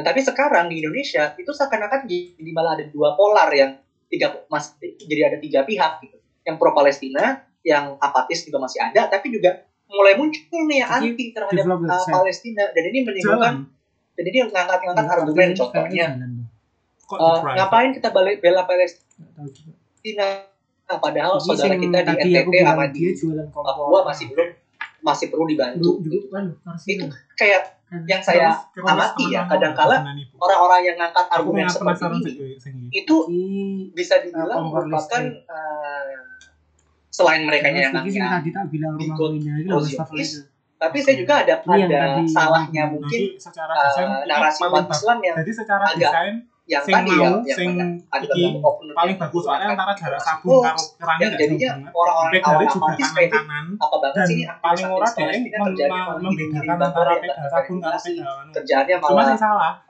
Nah, tapi sekarang di Indonesia itu seakan-akan jadi malah ada dua polar yang tiga mas jadi ada tiga pihak gitu. Yang pro Palestina, yang apatis juga masih ada, tapi juga mulai muncul nih yang anti terhadap uh. Palestina dan ini menimbulkan dan ini ngangkat-ngangkat Iya, argumen contohnya uh, ngapain kita balik bela Palestina Nggak tahu juga. Nah, padahal Jadi saudara kita di NTT sama dia di jualan kompor. Papua masih belum masih perlu dibantu Lu juga kan harus itu kayak Kan. yang saya Terus- amati ya, terus kadang-kala teman-teman ibu. orang-orang yang ngangkat argumen seperti ini itu Iki bisa dibilang merupakan uh, selain mereka yang itu. tapi saya juga ada ada salahnya mungkin secara uh, iki narasi umat. Islam yang agak yang sing tadi ya mau yang sing ada iki paling yang bagus soalnya antara jarak informasi sabun karo kerangnya yang jadinya orang-orang juga apatis kayak kanan-kanan apa banget dan sih? Ini paling mem- malah membedakan antara yang pedal sabun karo pedal anu. kerjaannya cuma malah sing salah